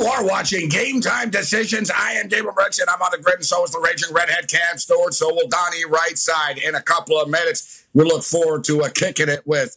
You are watching Game Time Decisions. I am Gabriel Brexit. I'm on the grid, and so is the Raging Redhead Cam Stewart. So will Donnie Rightside in a couple of minutes. We look forward to uh, kicking it with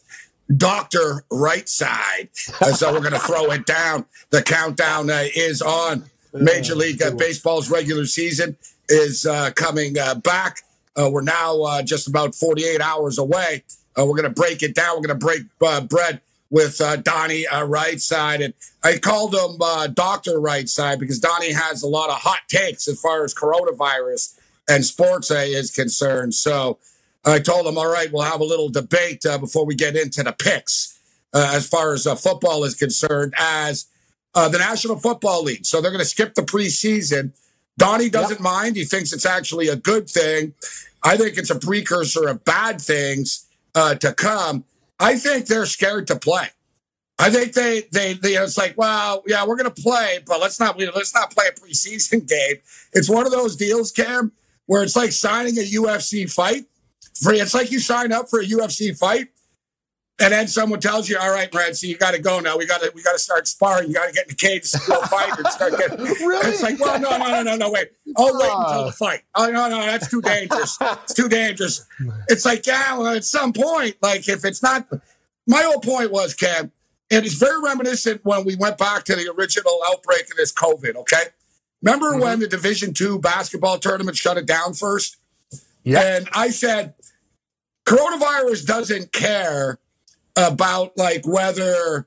Dr. Rightside. And so we're going to throw it down. The countdown uh, is on. Major League uh, Baseball's regular season is uh, coming uh, back. Uh, we're now uh, just about 48 hours away. Uh, we're going to break it down. We're going to break uh, bread with uh, Donnie uh, Rightside. And I called him uh, Dr. Rightside because Donnie has a lot of hot takes as far as coronavirus and sports uh, is concerned. So I told him, all right, we'll have a little debate uh, before we get into the picks uh, as far as uh, football is concerned as uh, the National Football League. So they're going to skip the preseason. Donnie doesn't mind. He thinks it's actually a good thing. I think it's a precursor of bad things uh, to come. I think they're scared to play. I think they, they, they, it's like, well, yeah, we're going to play, but let's not, let's not play a preseason game. It's one of those deals, Cam, where it's like signing a UFC fight. Free. It's like you sign up for a UFC fight, and then someone tells you, "All right, Brad, so you got to go now. We got to, we got to start sparring. You got to get in the cage, go fight, and start getting." Really? It's like, well, no, no, no, no, no, wait. I'll wait until the fight. Ah. Oh no, no, that's too dangerous. It's too dangerous. It's like, yeah, well, at some point, like if it's not, my whole point was, Cam, and it's very reminiscent when we went back to the original outbreak of this COVID. Okay, remember mm-hmm. when the Division two basketball tournament shut it down first? Yeah. And I said, coronavirus doesn't care about like whether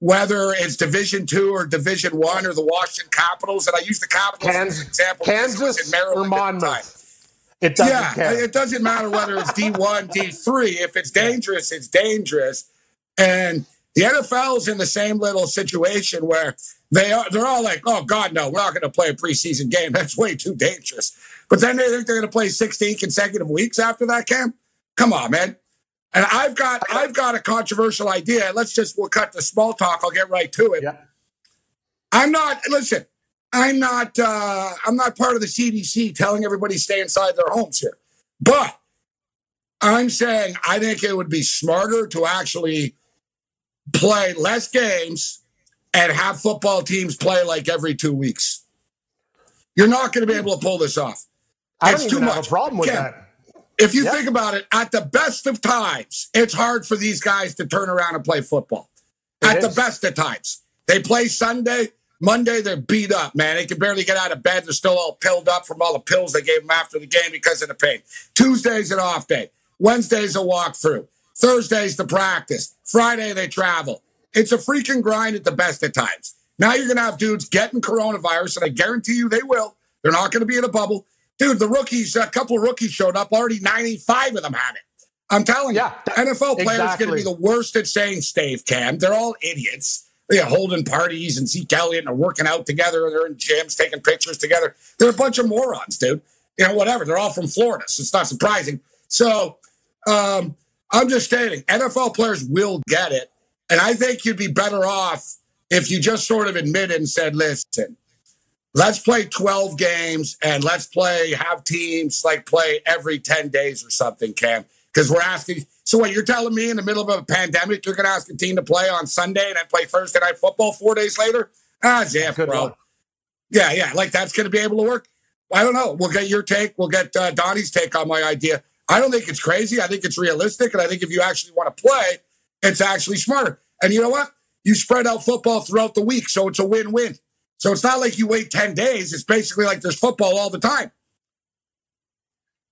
whether it's Division two or Division one or the Washington Capitals. And I use the Capitals as an example. it Kansas Maryland or at the time. Monmouth. It doesn't yeah, care. it doesn't matter whether it's D1, D3. If it's dangerous, it's dangerous. And the NFL's in the same little situation where they are they're all like, oh God, no, we're not going to play a preseason game. That's way too dangerous. But then they think they're going to play 16 consecutive weeks after that camp. Come on, man. And I've got I've got a controversial idea. Let's just we'll cut the small talk. I'll get right to it. yeah. I'm not listen, I'm not uh I'm not part of the CDC telling everybody to stay inside their homes here. But I'm saying I think it would be smarter to actually play less games and have football teams play like every 2 weeks. You're not going to be able to pull this off. I It's don't too even have much. a problem with Ken, that. If you Yeah. think about it, at the best of times, it's hard for these guys to turn around and play football. It at the best of times. They play Sunday, Monday, they're beat up, man. They can barely get out of bed. They're still all pilled up from all the pills they gave them after the game because of the pain. Tuesday's an off day. Wednesday's a walkthrough. Thursday's the practice. Friday, they travel. It's a freaking grind at the best of times. Now you're going to have dudes getting coronavirus, and I guarantee you they will. They're not going to be in a bubble. Dude, the rookies, a couple of rookies showed up. Already 95 of them had it. I'm telling Yeah, you, NFL players are going to be the worst at saying stave cam. They're all idiots. They're holding parties and Zeke Elliott and are working out together. They're in gyms taking pictures together. They're a bunch of morons, dude. You know, whatever. They're all from Florida, so it's not surprising. So um, I'm just stating, NFL players will get it. And I think you'd be better off if you just sort of admitted and said, listen, let's play 12 games and let's play, have teams like play every 10 days or something, Cam. Because we're asking, so what, you're telling me in the middle of a pandemic, you're going to ask a team to play on Sunday and then play Thursday night football four days later? Ah, Jeff, Good bro. luck. Yeah, yeah, like that's going to be able to work. I don't know. We'll get your take. We'll get uh, Donnie's take on my idea. I don't think it's crazy. I think it's realistic, and I think if you actually want to play, it's actually smarter. And you know what? You spread out football throughout the week, so it's a win-win. So it's not like you wait ten days. It's basically like there's football all the time.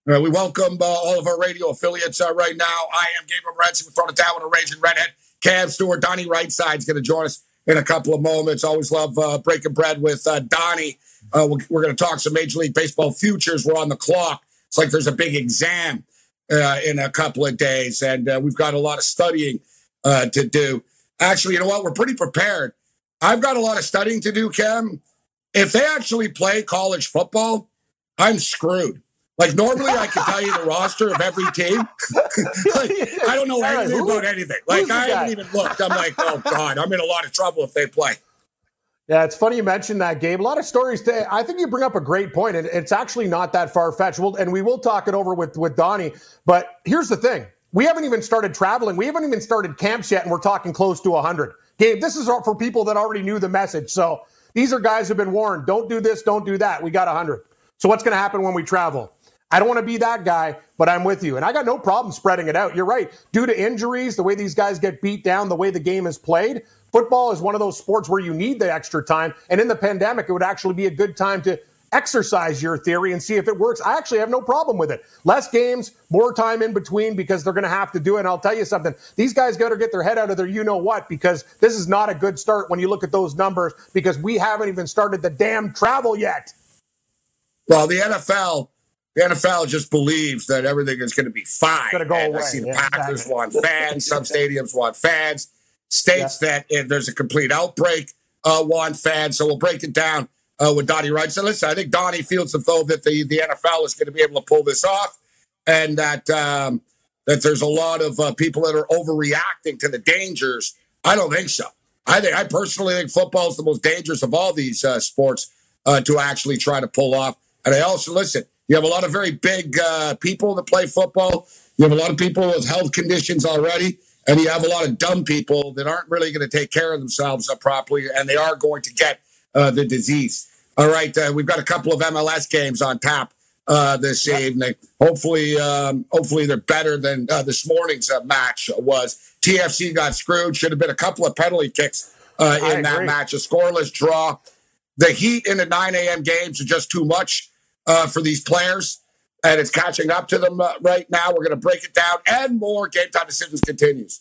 All right, we welcome uh, all of our radio affiliates uh, right now. I am Gabriel Morency. We're throwing it down with a raging redhead. Cam Stewart, Donnie Rightside is going to join us in a couple of moments. Always love uh, breaking bread with uh, Donnie. Uh, we're going to talk some Major League Baseball futures. We're on the clock. It's like there's a big exam uh, in a couple of days, and we've got a lot of studying to do. Actually, you know what? We're pretty prepared. I've got a lot of studying to do, Cam. If they actually play college football, I'm screwed. Like normally, I can tell you the roster of every team. like, I don't know anything about anything. Like I haven't even looked. I'm like, oh god, I'm in a lot of trouble if they play. Yeah, it's funny you mentioned that, Gabe. A lot of stories. To, I think you bring up a great point, and it's actually not that far fetched. We'll, and we will talk it over with with Donnie. But here's the thing: we haven't even started traveling. We haven't even started camps yet, and we're talking close to 100. Gabe, this is for people that already knew the message. So these are guys who've been warned: don't do this, don't do that. We got 100. So what's going to happen when we travel? I don't want to be that guy, but I'm with you. And I got no problem spreading it out. You're right. Due to injuries, the way these guys get beat down, the way the game is played, football is one of those sports where you need the extra time. And in the pandemic, it would actually be a good time to exercise your theory and see if it works. I actually have no problem with it. Less games, more time in between because they're going to have to do it. And I'll tell you something these guys got to get their head out of their you know what because this is not a good start when you look at those numbers because we haven't even started the damn travel yet. Well, the NFL the NFL just believes that everything is going to be fine. Going to go away. I see the yeah, Packers exactly. want fans. Some stadiums want fans. States yeah. that if there's a complete outbreak uh, want fans. So we'll break it down uh, with Donnie Wright. So listen, I think Donnie feels as though that the, the NFL is going to be able to pull this off, and that um, that there's a lot of uh, people that are overreacting to the dangers. I don't think so. I think I personally think football is the most dangerous of all these uh, sports uh, to actually try to pull off. And I also listen. You have a lot of very big uh, people that play football. You have a lot of people with health conditions already, and you have a lot of dumb people that aren't really going to take care of themselves properly, and they are going to get uh, the disease. All right, uh, we've got a couple of MLS games on tap uh, this evening. Hopefully, um, hopefully they're better than uh, this morning's uh, match was. TFC got screwed. Should have been a couple of penalty kicks uh, in that match. A scoreless draw. The Heat in the 9 a.m. games are just too much uh, for these players, and it's catching up to them uh, right now. We're going to break it down and more. Game time decisions continues.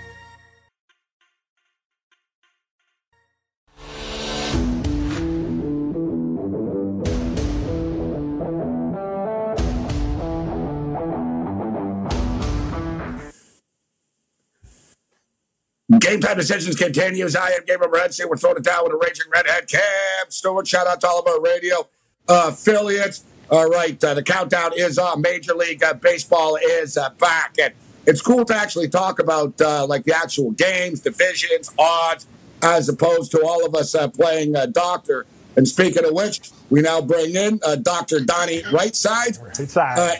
Game time decisions continues. I am Gabriel Morency. We're throwing it down with a raging redhead. Cam Stewart. Shout out to all of our radio uh, affiliates. All right, uh, the countdown is on. Major League uh, Baseball is uh, back, and it's cool to actually talk about uh, like the actual games, divisions, odds, as opposed to all of us uh, playing doctor. And speaking of which, we now bring in Dr. Donnie Rightside,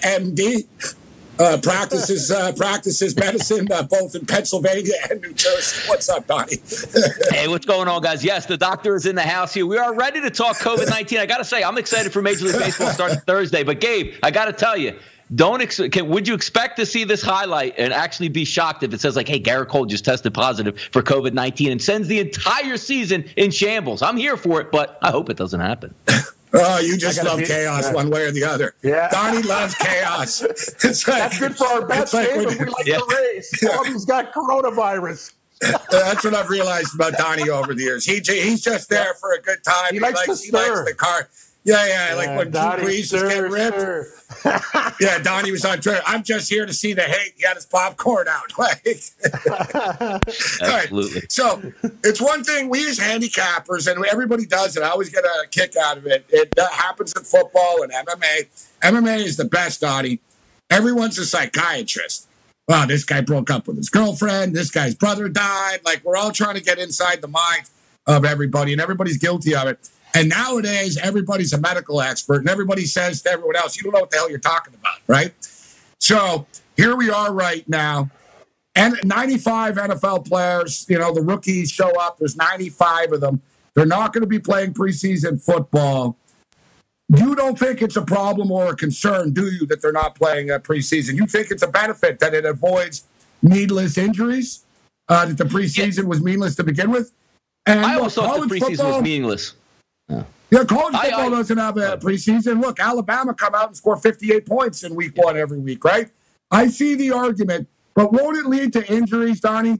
MD uh, practices uh, practices medicine uh, both in Pennsylvania and New Jersey. What's up, Donnie? hey, what's going on, guys? Yes, the doctor is in the house here. We are ready to talk COVID nineteen. I got to say, I'm excited for Major League Baseball starting Thursday. But Gabe, I got to tell you. Don't ex- can, would you expect to see this highlight and actually be shocked if it says like, "Hey, Gerrit Cole just tested positive for COVID nineteen and sends the entire season in shambles"? I'm here for it, but I hope it doesn't happen. Oh, you just love be, chaos one way or the other. Yeah. Donnie loves chaos. It's like, That's good for our best like game if we like yeah. the race. Yeah. He's got coronavirus. That's what I've realized about Donnie over the years. He he's just there for a good time. He, he likes, likes, he likes the car. Yeah, yeah, yeah, like when Donnie, Drew Brees was getting ripped. yeah, Donnie was on Twitter. I'm just here to see the hate. He had his popcorn out. Like, Absolutely. Right. So it's one thing we as handicappers, and everybody does it. I always get a kick out of it. It happens in football and MMA. MMA is the best, Donnie. Everyone's a psychiatrist. Wow, this guy broke up with his girlfriend. This guy's brother died. Like we're all trying to get inside the mind of everybody, and everybody's guilty of it. And nowadays, everybody's a medical expert, and everybody says to everyone else, you don't know what the hell you're talking about, right? So here we are right now. And 95 NFL players, you know, the rookies show up. There's 95 of them. They're not going to be playing preseason football. You don't think it's a problem or a concern, do you, that they're not playing a preseason? You think it's a benefit that it avoids needless injuries, uh, that the preseason was meaningless to begin with? And I always thought the preseason football, was meaningless. Yeah. Yeah, college football I, I, doesn't have a preseason. Look, Alabama come out and score 58 points in week one every week, right? I see the argument, but won't it lead to injuries, Donnie?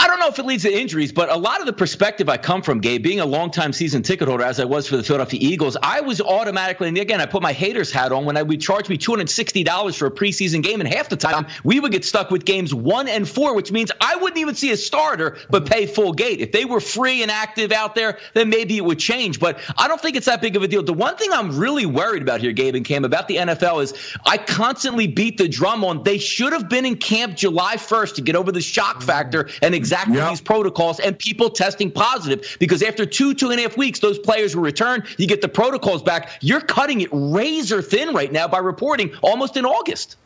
I don't know if it leads to injuries, but a lot of the perspective I come from, Gabe, being a longtime season ticket holder as I was for the Philadelphia Eagles, I was automatically, and again, I put my haters hat on when I would charge me $260 for a preseason game, and half the time we would get stuck with games one and four, which means I wouldn't even see a starter but pay full gate. If they were free and active out there, then maybe it would change. But I don't think it's that big of a deal. The one thing I'm really worried about here, Gabe and Cam, about the NFL is I constantly beat the drum on they should have been in camp July 1st to get over the shock factor and exactly yep. these protocols and people testing positive. Because after two, two and a half weeks, those players will return. You get the protocols back. You're cutting it razor thin right now by reporting almost in August.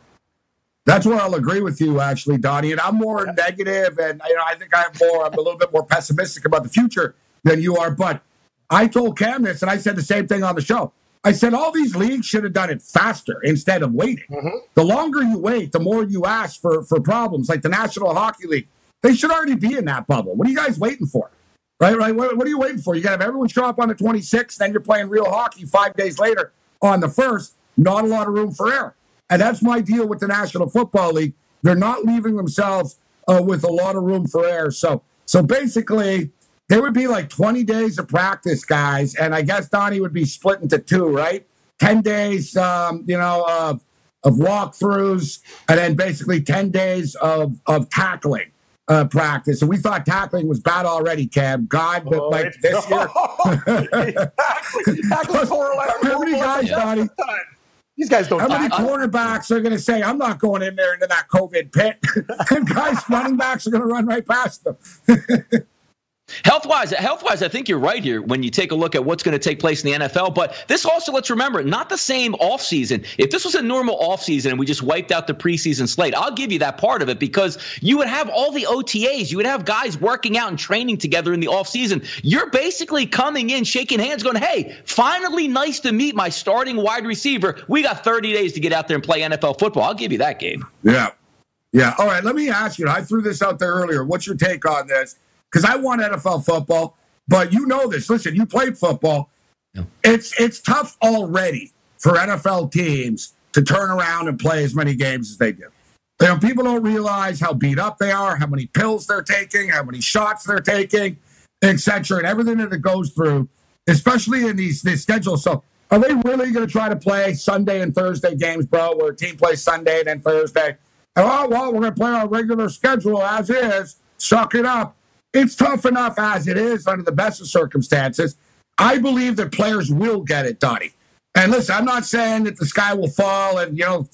That's where I'll agree with you, actually, Donnie. And I'm more negative, and you know, I think I'm more, I'm a little bit more pessimistic about the future than you are. But I told Cam this, and I said the same thing on the show. I said all these leagues should have done it faster instead of waiting. Mm-hmm. The longer you wait, the more you ask for for problems. Like the National Hockey League, they should already be in that bubble. What are you guys waiting for? Right, right. What, what are you waiting for? You got to have everyone show up on the 26th, then you're playing real hockey five days later on the first. Not a lot of room for error. And that's my deal with the National Football League. They're not leaving themselves uh, with a lot of room for error. So, so basically, there would be like 20 days of practice, guys. And I guess Donnie would be split into two, right? 10 days, um, you know, of, of walkthroughs, and then basically 10 days of, of tackling uh, practice, and we thought tackling was bad already. Cam, God, but oh, like this year, exactly. how many guys, Donnie? These guys don't. How many cornerbacks are going to say, "I'm not going in there into that COVID pit"? and guys, running backs are going to run right past them. Health wise, health wise, I think you're right here when you take a look at what's going to take place in the NFL. But this also, let's remember, not the same offseason. If this was a normal offseason and we just wiped out the preseason slate, I'll give you that part of it because you would have all the OTAs. You would have guys working out and training together in the offseason. You're basically coming in, shaking hands, going, hey, finally nice to meet my starting wide receiver. We got 30 days to get out there and play NFL football. I'll give you that game. Yeah. Yeah. All right. Let me ask you. I threw this out there earlier. What's your take on this? Because I want NFL football. But you know this. Listen, you played football. Yeah. It's it's tough already for NFL teams to turn around and play as many games as they do. You know, people don't realize how beat up they are, how many pills they're taking, how many shots they're taking, etc., and everything that it goes through, especially in these these schedules. So, are they really going to try to play Sunday and Thursday games, bro, where a team plays Sunday and then Thursday? oh well, we're going to play our regular schedule as is. Suck it up. It's tough enough as it is under the best of circumstances. I believe that players will get it, Donnie. And listen, I'm not saying that the sky will fall and, you know,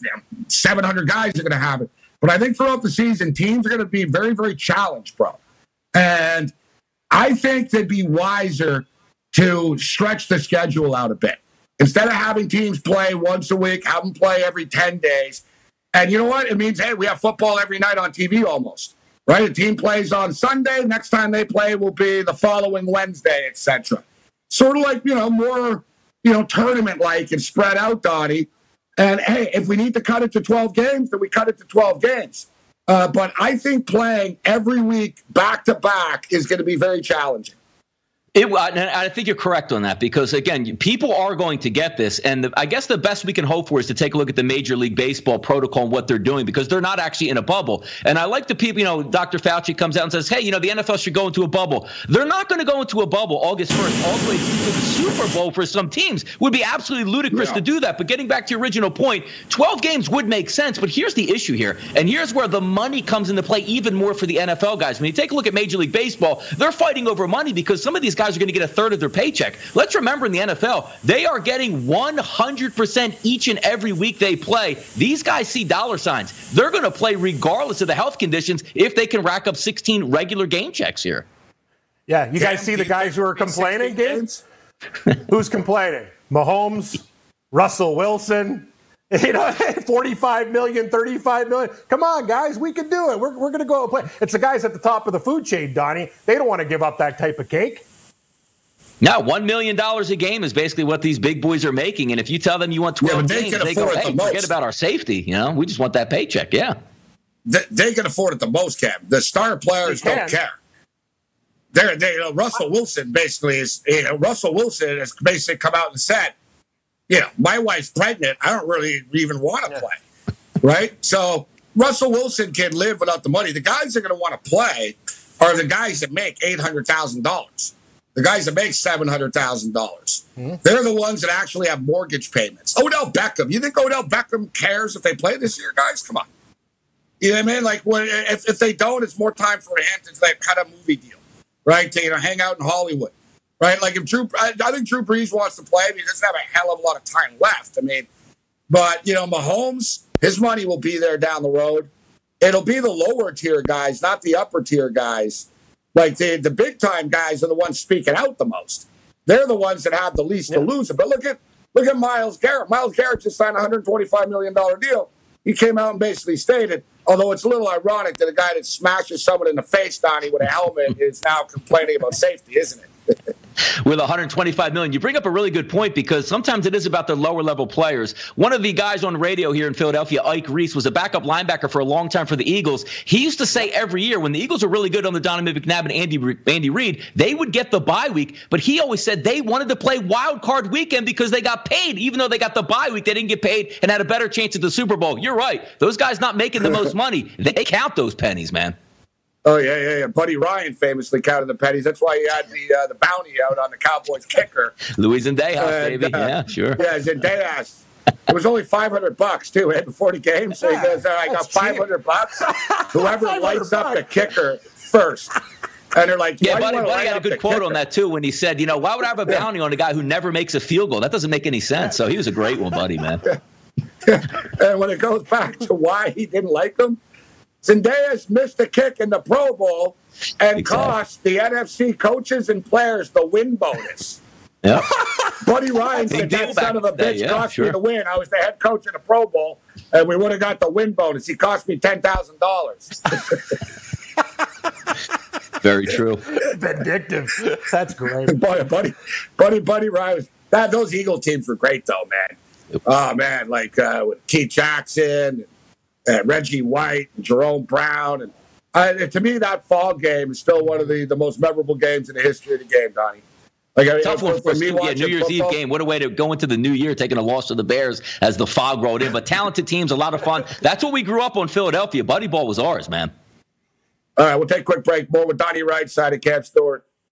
700 guys are going to have it. But I think throughout the season, teams are going to be very, very challenged, bro. And I think they'd be wiser to stretch the schedule out a bit. Instead of having teams play once a week, have them play every 10 days. And you know what? It means, hey, we have football every night on TV almost right? A team plays on Sunday. Next time they play will be the following Wednesday, etc. Sort of like you know more you know tournament like and spread out, Donnie. And hey, if we need to cut it to 12 games, then we cut it to 12 games. Uh, but I think playing every week back to back is going to be very challenging. It, I think you're correct on that because again, people are going to get this, and the, I guess the best we can hope for is to take a look at the Major League Baseball protocol and what they're doing because they're not actually in a bubble. And I like the people, you know, Dr. Fauci comes out and says, "Hey, you know, the NFL should go into a bubble." They're not going to go into a bubble August 1st, all the way to the Super Bowl for some teams. Would be absolutely ludicrous yeah. to do that. But getting back to your original point, 12 games would make sense. But here's the issue here, and here's where the money comes into play even more for the NFL guys. When you take a look at Major League Baseball, they're fighting over money because some of these guys are going to get a third of their paycheck. Let's remember in the NFL, they are getting 100% each and every week they play. These guys see dollar signs. They're going to play regardless of the health conditions if they can rack up 16 regular game checks here. Yeah, you guys see the guys who are complaining, games? Who's complaining? Mahomes, Russell Wilson, You know, 45 million, 35 million. Come on, guys, we can do it. We're, we're going to go and play. It's the guys at the top of the food chain, Donnie. They don't want to give up that type of cake. Now, one million dollars a game is basically what these big boys are making, and if you tell them you want twelve yeah, games, they go, "Hey, the forget about our safety. You know, we just want that paycheck." Yeah, they, they can afford it the most, Cap. The star players don't care. They're, they, you know, Russell Wilson basically is. You know, Russell Wilson has basically come out and said, "You know, my wife's pregnant. I don't really even want to yeah. play." right? So Russell Wilson can live without the money. The guys that are going to want to play are the guys that make eight hundred thousand dollars. The guys that make seven hundred thousand dollars. Mm-hmm. They're the ones that actually have mortgage payments. Odell Beckham. You think Odell Beckham cares if they play this year, guys? Come on. You know what I mean? Like, when, if, if they don't, it's more time for him to like cut a movie deal, right? To you know, hang out in Hollywood, right? Like, if Drew, I, I think Drew Brees wants to play, but he doesn't have a hell of a lot of time left. I mean, but you know, Mahomes, his money will be there down the road. It'll be the lower tier guys, not the upper tier guys. Like the the big time guys are the ones speaking out the most. They're the ones that have the least yeah. to lose. But look at look at Myles Garrett. Myles Garrett just signed a 125 million dollar deal. He came out and basically stated, although it's a little ironic that a guy that smashes someone in the face, Donnie, with a helmet is now complaining about safety, isn't it? with 125 million. You bring up a really good point because sometimes it is about the lower level players. One of the guys on radio here in Philadelphia, Ike Reese, was a backup linebacker for a long time for the Eagles. He used to say every year when the Eagles were really good on the Donovan McNabb and Andy Andy Reid, they would get the bye week, but he always said they wanted to play wild card weekend because they got paid. Even though they got the bye week, they didn't get paid and had a better chance at the Super Bowl. You're right. Those guys not making the most money. They count those pennies, man. Oh yeah, yeah, yeah. Buddy Ryan famously counted the pennies. That's why he had the uh, the bounty out on the Cowboys kicker. Luis Zendejas, baby. Uh, yeah, sure. Yeah, Zendejas. It was only five hundred bucks too. Right before the game, so he goes, "I got five hundred bucks. Whoever lights up the kicker first. And they're like, yeah, Buddy, Buddy had a good quote kicker? on that too when he said, you know, why would I have a bounty on a guy who never makes a field goal? That doesn't make any sense. So he was a great one, Buddy, man. and when it goes back to why he didn't like him, Zendejas missed a kick in the Pro Bowl and exactly. cost the NFC coaches and players the win bonus. Yeah. Buddy Ryan said that son of a bitch yeah, cost sure. me the win. I was the head coach in the Pro Bowl, and we would have got the win bonus. He cost me ten thousand dollars. Very true. Vindictive. That's great. Buddy, buddy, buddy, buddy Ryan. That those Eagle teams were great though, man. Oh man, like uh, with Keith Jackson and Reggie White, and Jerome Brown, and uh, to me, that fall game is still one of the, the most memorable games in the history of the game, Donnie. Like, Tough one for, for me. Yeah, New Year's football. Eve game. What a way to go into the new year, taking a loss to the Bears as the fog rolled in. But talented teams, a lot of fun. That's what we grew up on Philadelphia. Buddy ball was ours, man. All right, we'll take a quick break. More with Donnie Wright, side of Cam Stewart.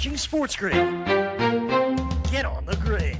watching Sports Grid. Get on the grid.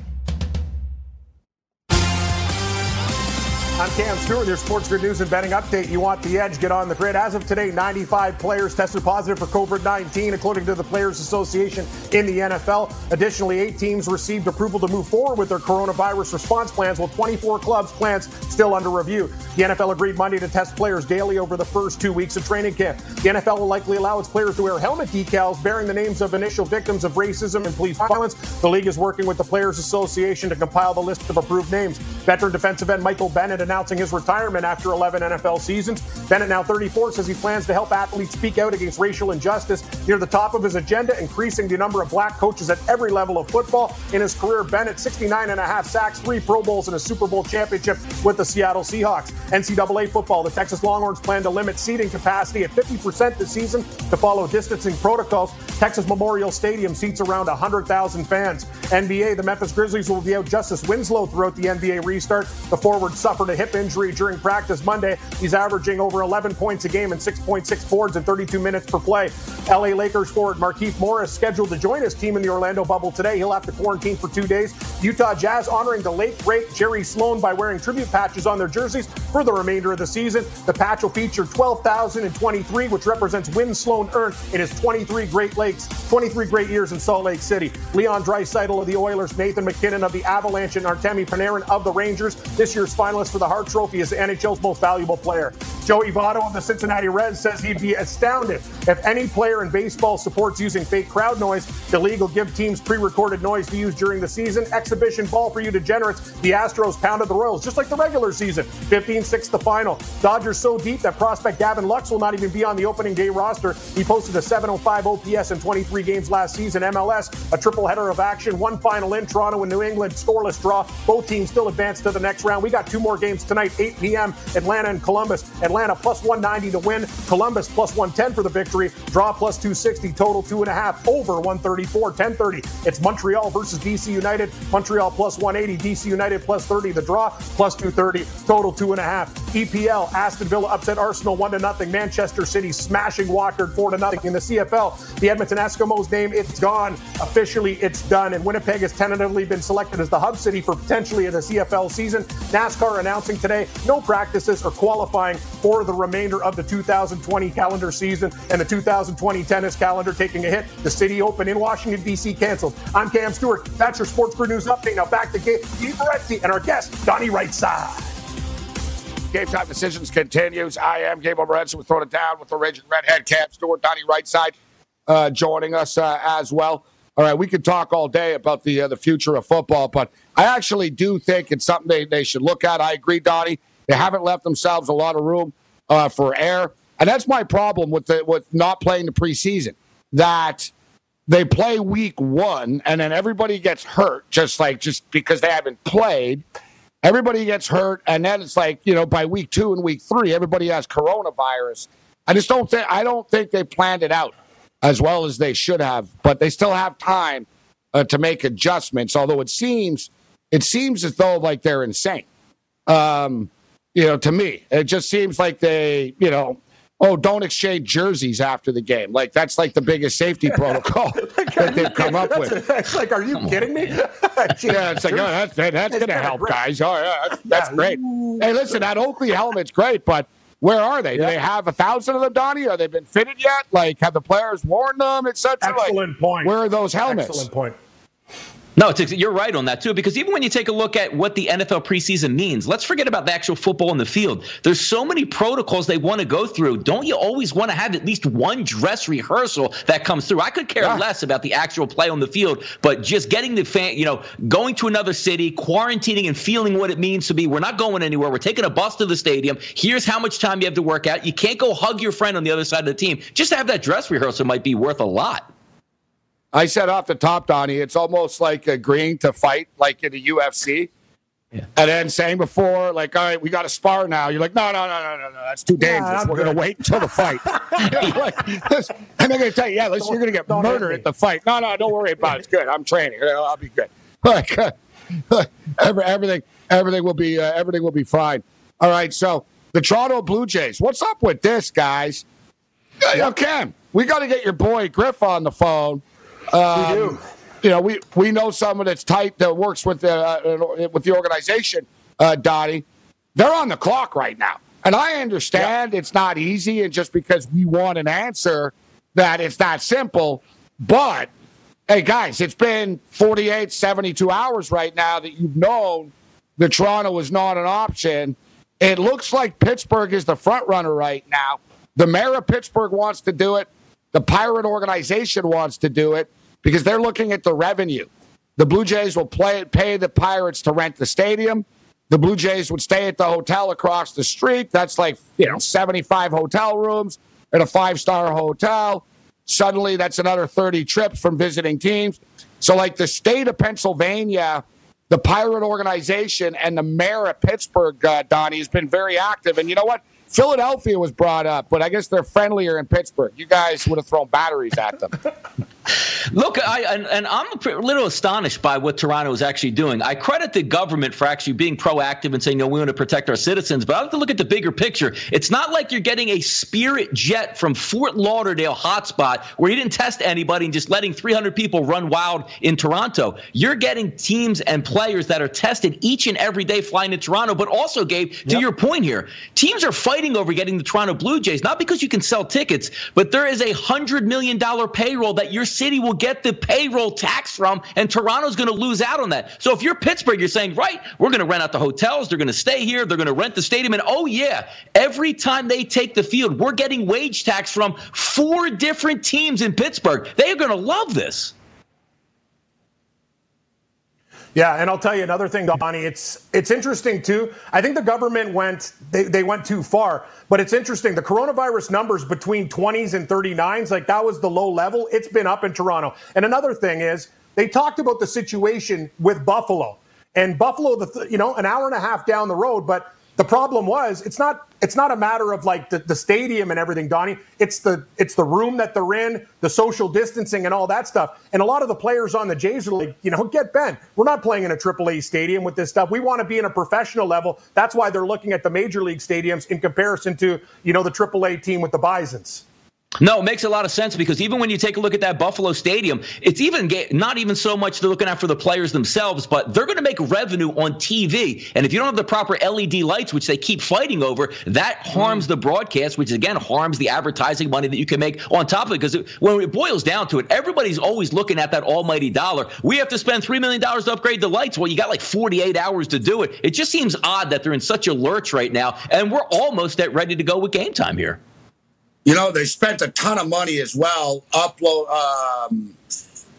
I'm Cam Stewart, your Sports Grid News and Betting Update. You want the edge, get on the grid. As of today, 95 players tested positive for COVID 19, according to the Players Association in the NFL. Additionally, eight teams received approval to move forward with their coronavirus response plans, while 24 clubs' plans still under review. The NFL agreed Monday to test players daily over the first two weeks of training camp. The NFL will likely allow its players to wear helmet decals bearing the names of initial victims of racism and police violence. The league is working with the Players Association to compile the list of approved names. Veteran defensive end Michael Bennett announcing his retirement after 11 NFL seasons. Bennett, now 34, says he plans to help athletes speak out against racial injustice. Near the top of his agenda, increasing the number of black coaches at every level of football. In his career, Bennett, 69 and a half sacks, three Pro Bowls, and a Super Bowl championship with the Seattle Seahawks. NCAA football, the Texas Longhorns plan to limit seating capacity at 50% this season to follow distancing protocols. Texas Memorial Stadium seats around 100,000 fans. NBA, the Memphis Grizzlies will be out Justice Winslow throughout the NBA restart. The forward suffered a hip injury during practice Monday. He's averaging over 11 points a game and 6.6 boards in 32 minutes per play. LA Lakers forward Markieff Morris scheduled to join his team in the Orlando bubble today. He'll have to quarantine for two days. Utah Jazz honoring the late great Jerry Sloan by wearing tribute patches on their jerseys for the remainder of the season. The patch will feature 12,023, which represents wins Sloan earned in his 23 Great Lakes, 23 great years in Salt Lake City. Leon Draisaitl of the Oilers, Nathan MacKinnon of the Avalanche, and Artemi Panarin of the Rangers. This year's finalist for the Hart Trophy as the NHL's most valuable player. Joey Votto of the Cincinnati Reds says he'd be astounded if any player in baseball supports using fake crowd noise. The league will give teams pre recorded noise to use during the season. Exhibition ball for you degenerates. The Astros pounded the Royals just like the regular season. 15 6 the final. Dodgers so deep that prospect Gavin Lux will not even be on the opening day roster. He posted a 705 OPS in 23 games last season. MLS, a triple header of action, one final in Toronto and New England, scoreless draw. Both teams still advance to the next round. We got two more games tonight, 8 p.m. Atlanta and Columbus. Atlanta plus 190 to win. Columbus plus 110 for the victory. Draw plus 260. Total two and a half. Over 134. 1030. It's Montreal versus DC United. Montreal plus 180. DC United plus 30. The draw plus 230. Total two and a half. EPL. Aston Villa upset Arsenal one to nothing. Manchester City smashing Watford four to nothing. In the CFL, the Edmonton Eskimos name it's gone. Officially, it's done. And Winnipeg has tentatively been selected as the hub city for potentially the CFL season. NASCAR announcing today no practices or qualifying for the remainder of the 2020 calendar season and the 2020 tennis calendar taking a hit. The City Open in Washington, D.C. canceled. I'm Cam Stewart. That's your Sports Crew News update. Now back to Gabe Morency and our guest, Donnie Rightside. Game time decisions continues. I am Gabe Morency. We're throwing it down with the Raging Redhead Cam Stewart, Donnie Rightside uh, joining us uh, as well. All right, we could talk all day about the uh, the future of football, but I actually do think it's something they, they should look at. I agree, Donnie. They haven't left themselves a lot of room uh, for air, and that's my problem with the, with not playing the preseason. That they play week one, and then everybody gets hurt, just like just because they haven't played. Everybody gets hurt, and then it's like you know by week two and week three, everybody has coronavirus. I just don't think I don't think they planned it out as well as they should have, but they still have time uh, to make adjustments. Although it seems it seems as though like they're insane. Um, you know, to me, it just seems like they, you know, oh, don't exchange jerseys after the game. Like that's like the biggest safety protocol that they've come up with. It's like, are you kidding me? yeah, it's like, oh, that's, that's going to help, great. guys. Oh, yeah, that's, that's yeah. great. Hey, listen, that Oakley helmet's great, but where are they? Do they have a thousand of them, Donnie? Are they been fitted yet? Like, have the players worn them, etc.? Excellent like, point. Where are those helmets? Excellent point. No, it's, you're right on that too. Because even when you take a look at what the NFL preseason means, let's forget about the actual football in the field. There's so many protocols they want to go through. Don't you always want to have at least one dress rehearsal that comes through? I could care yeah. less about the actual play on the field, but just getting the fan, you know, going to another city, quarantining, and feeling what it means to be. We're not going anywhere. We're taking a bus to the stadium. Here's how much time you have to work out. You can't go hug your friend on the other side of the team. Just to have that dress rehearsal might be worth a lot. I said off the top, Donnie, it's almost like agreeing to fight like in the UFC. Yeah. And then saying before, like, all right, we got to spar now. You're like, no, no, no, no, no, no, that's too dangerous. Yeah, We're going to wait until the fight. like, and they're going to tell you, yeah, listen, you're going to get murdered at the fight. No, no, don't worry about it. It's good. I'm training. I'll be good. Like, every, everything, everything will be, uh, everything will be fine. All right. So the Toronto Blue Jays. What's up with this, guys? Yeah, Cam, we got to get your boy Griff on the phone. Um, we do. You know, we, we know someone that's tight that works with the uh, with the organization, uh, Dottie. They're on the clock right now, and I understand it's not easy, and just because we want an answer, that it's not simple. But hey, guys, it's been 48, 72 hours right now that you've known that Toronto is not an option. It looks like Pittsburgh is the front runner right now. The mayor of Pittsburgh wants to do it. The Pirate organization wants to do it because they're looking at the revenue. The Blue Jays will play, pay the Pirates to rent the stadium. The Blue Jays would stay at the hotel across the street. That's like, you know, 75 hotel rooms at a five star hotel. Suddenly, that's another 30 trips from visiting teams. So, like the state of Pennsylvania, the Pirate organization, and the mayor of Pittsburgh, uh, Donnie, has been very active. And you know what? Philadelphia was brought up, but I guess they're friendlier in Pittsburgh. You guys would have thrown batteries at them. Look, I and, and, I'm a little astonished by what Toronto is actually doing. I credit the government for actually being proactive and saying, "No, we want to protect our citizens." But I have to look at the bigger picture. It's not like you're getting a Spirit jet from Fort Lauderdale hotspot where you didn't test anybody and just letting 300 people run wild in Toronto. You're getting teams and players that are tested each and every day flying to Toronto. But also, Gabe, to yep. your point here, teams are fighting over getting the Toronto Blue Jays not because you can sell tickets, but there is a hundred million dollar payroll that you're city will get the payroll tax from, and Toronto's going to lose out on that. So if you're Pittsburgh, you're saying, right, we're going to rent out the hotels, they're going to stay here, they're going to rent the stadium, and oh yeah, every time they take the field, we're getting wage tax from four different teams in Pittsburgh. They are going to love this. Yeah, and I'll tell you another thing, Donnie. It's it's interesting too. I think the government went they, they went too far, but it's interesting. The coronavirus numbers between 20s and 39s, like that was the low level. It's been up in Toronto. And another thing is they talked about the situation with Buffalo and Buffalo, the you know an hour and a half down the road, but the problem was it's not it's not a matter of like the, the stadium and everything, Donnie. It's the it's the room that they're in, the social distancing and all that stuff. And a lot of the players on the Jays are like, you know, get bent. We're not playing in a AAA stadium with this stuff. We want to be in a professional level. That's why they're looking at the major league stadiums in comparison to, you know, the AAA team with the Bisons. No, it makes a lot of sense because even when you take a look at that Buffalo Stadium, it's even not even so much they're looking for the players themselves, but they're going to make revenue on TV. And if you don't have the proper LED lights, which they keep fighting over, that harms the broadcast, which again harms the advertising money that you can make on top of it. Because when it boils down to it, everybody's always looking at that almighty dollar. We have to spend $3 million to upgrade the lights. Well, you got like 48 hours to do it. It just seems odd that they're in such a lurch right now. And we're almost at ready to go with game time here. You know, they spent a ton of money as well. Upload. Um,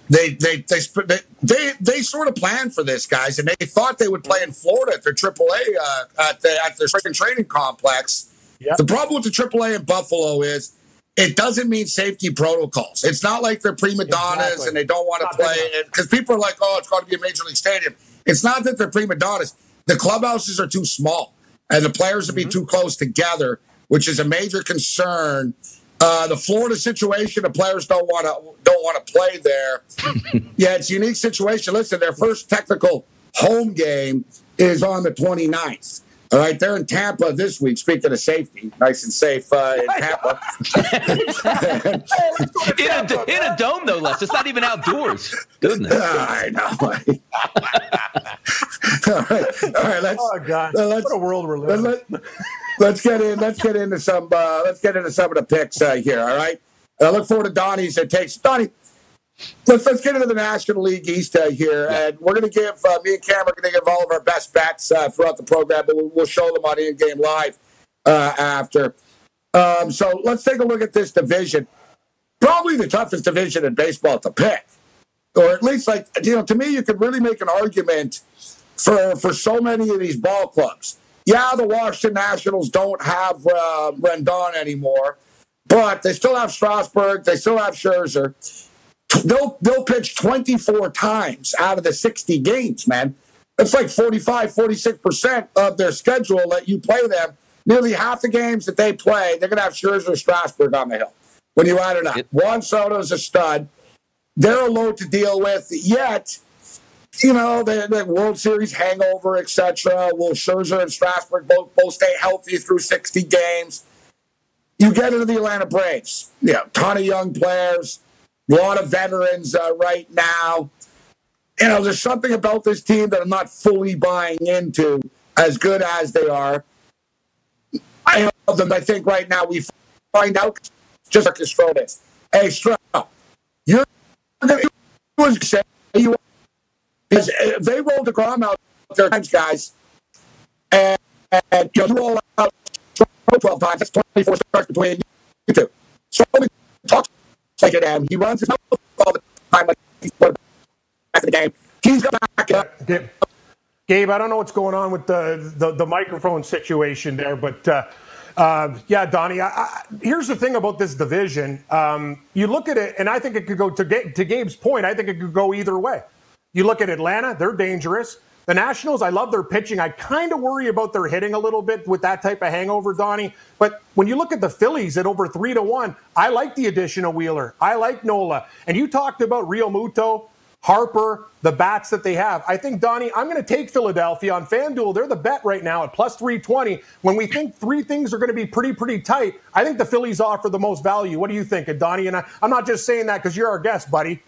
they they they, they they they sort of planned for this, guys, and they thought they would play in Florida at their AAA uh, at the at their spring training complex. Yep. The problem with the AAA in Buffalo is it doesn't mean safety protocols. It's not like they're prima donnas exactly. and they don't want to play it because people are like, oh, it's got to be a major league stadium. It's not that they're prima donnas. The clubhouses are too small and the players would be mm-hmm. too close together which is a major concern. Uh, the Florida situation, the players don't want to don't want to play there. yeah, it's a unique situation. Listen, their first technical home game is on the 29th. All right, they're in Tampa this week. Speaking of safety, nice and safe uh, in Tampa. in, a, in a dome, though, Les. It's not even outdoors. Goodness. I know. all right, all right. Let's. Oh God! Let's, what a world we're living. Let, let's get in. Let's get into some. Uh, let's get into some of the picks uh, here. All right. I look forward to Donnie's. It takes Donnie. Let's let's get into the National League East uh, here, and we're going to give uh, me and Cam are going to give all of our best bets uh, throughout the program, but we'll, we'll show them on in game live uh, after. Um, so let's take a look at this division. Probably the toughest division in baseball to pick, or at least like you know, to me, you could really make an argument for for so many of these ball clubs. Yeah, the Washington Nationals don't have uh, Rendon anymore, but they still have Strasburg. They still have Scherzer. They'll they'll pitch 24 times out of the 60 games, man. It's like 45, 46% of their schedule that you play them. Nearly half the games that they play, they're going to have Scherzer Strasburg on the hill. When you add it up, Juan Soto's a stud. They're a load to deal with. Yet, you know, the, the World Series hangover, etc. Will Scherzer and Strasburg both, both stay healthy through 60 games? You get into the Atlanta Braves. Yeah, ton of young players, a lot of veterans uh, right now. You know, there's something about this team that I'm not fully buying into, as good as they are. I love them. I think right now we find out just like Stroman. Hey, Stroman, you're going to say you because they rolled deGrom out there times, guys, and, and you, roll out 12 times. That's 24 starts between you two. So he talks like it, and he runs his mouth all the time like he's the game. He's got back up. Gabe, Gabe, I don't know what's going on with the, the, the microphone situation there, but uh, uh, yeah, Donnie. I, I, here's the thing about this division. Um, you look at it, and I think it could go to, to Gabe's point. I think it could go either way. You look at Atlanta, they're dangerous. The Nationals, I love their pitching. I kind of worry about their hitting a little bit with that type of hangover, Donnie. But when you look at the Phillies at over three to one, I like the addition of Wheeler. I like Nola. And you talked about Realmuto, Harper, the bats that they have. I think, Donnie, I'm going to take Philadelphia on FanDuel. They're the bet right now at plus 320. When we think three things are going to be pretty, pretty tight, I think the Phillies offer the most value. What do you think, Donnie? And I, I'm not just saying that because you're our guest, buddy.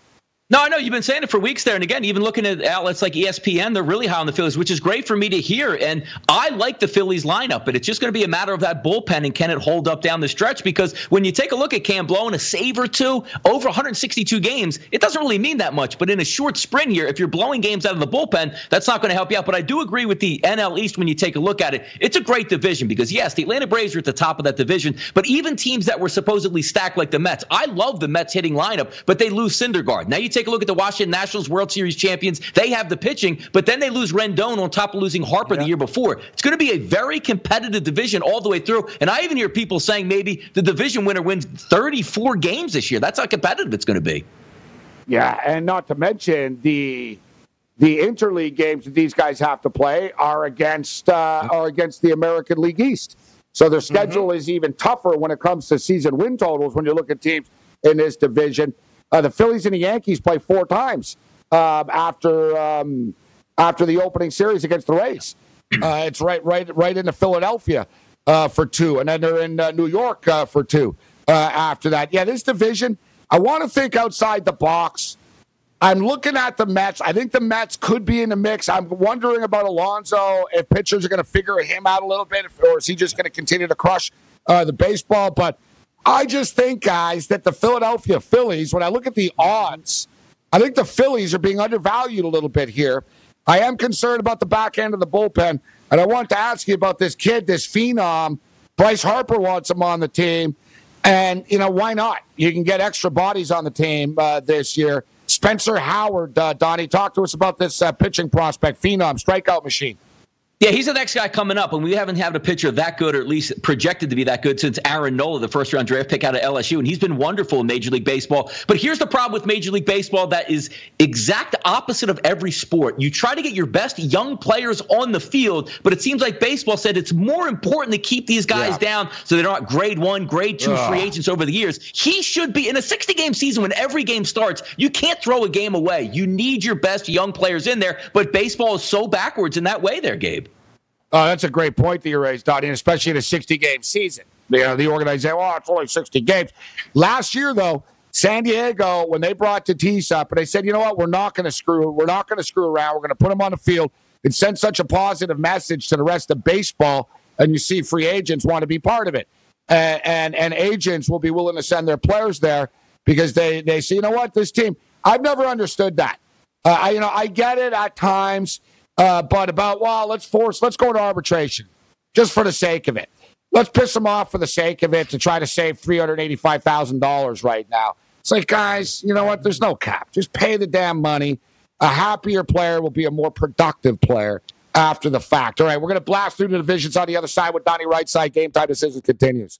No, I know you've been saying it for weeks there. And again, even looking at outlets like ESPN, they're really high on the Phillies, which is great for me to hear. And I like the Phillies lineup, but it's just going to be a matter of that bullpen and can it hold up down the stretch? Because when you take a look at Cam blowing a save or two over 162 games, it doesn't really mean that much. But in a short sprint here, if you're blowing games out of the bullpen, that's not going to help you out. But I do agree with the NL East when you take a look at it. It's a great division because, yes, the Atlanta Braves are at the top of that division, but even teams that were supposedly stacked like the Mets, I love the Mets hitting lineup, but they lose Syndergaard. Now you take a look at the Washington Nationals World Series champions. They have the pitching, but then they lose Rendon on top of losing Harper yeah. the year before. It's going to be a very competitive division all the way through. And I even hear people saying maybe the division winner wins 34 games this year. That's how competitive it's going to be. Yeah, and not to mention the the interleague games that these guys have to play are against uh, are against the American League East. So their mm-hmm. schedule mm-hmm. is even tougher when it comes to season win totals when you look at teams in this division. Uh, the Phillies and the Yankees play four times uh, after um, after the opening series against the Rays. Uh, it's right, right, right into Philadelphia uh, for two, and then they're in uh, New York uh, for two after that. Yeah, this division. I want to think outside the box. I'm looking at the Mets. I think the Mets could be in the mix. I'm wondering about Alonso if pitchers are going to figure him out a little bit, or is he just going to continue to crush the baseball? But I just think, guys, that the Philadelphia Phillies, when I look at the odds, I think the Phillies are being undervalued a little bit here. I am concerned about the back end of the bullpen. And I want to ask you about this kid, this phenom. Bryce Harper wants him on the team. And, you know, why not? You can get extra bodies on the team uh, this year. Spencer Howard, uh, Donnie, talk to us about this uh, pitching prospect, phenom, strikeout machine. Yeah, he's the next guy coming up, and we haven't had a pitcher that good, or at least projected to be that good, since Aaron Nola, the first round draft pick out of LSU, and he's been wonderful in Major League Baseball. But here's the problem with Major League Baseball that is exact opposite of every sport. You try to get your best young players on the field, but it seems like baseball said it's more important to keep these guys yeah. down so they're not grade one, grade two Ugh. free agents over the years. He should be in a 60 game season when every game starts. You can't throw a game away. You need your best young players in there, but baseball is so backwards in that way there, Gabe. Oh, that's a great point that you raised, Donnie, especially in a 60 game season. You know, the organization, well, it's only 60 games. Last year, though, San Diego, when they brought Tatis up, and they said, you know what, we're not going to screw, we're not going to screw around. We're going to put him on the field and send such a positive message to the rest of baseball. And you see, free agents want to be part of it, and and, and agents will be willing to send their players there because they they see, you know what, this team. I've never understood that. Uh, I, you know, I get it at times. Uh, but about, well, let's force, let's go to arbitration just for the sake of it. Let's piss them off for the sake of it to try to save $385,000 right now. It's like, guys, you know what? There's no cap. Just pay the damn money. A happier player will be a more productive player after the fact. All right, we're going to blast through the divisions on the other side with Donnie Rightside. Game time decision continues.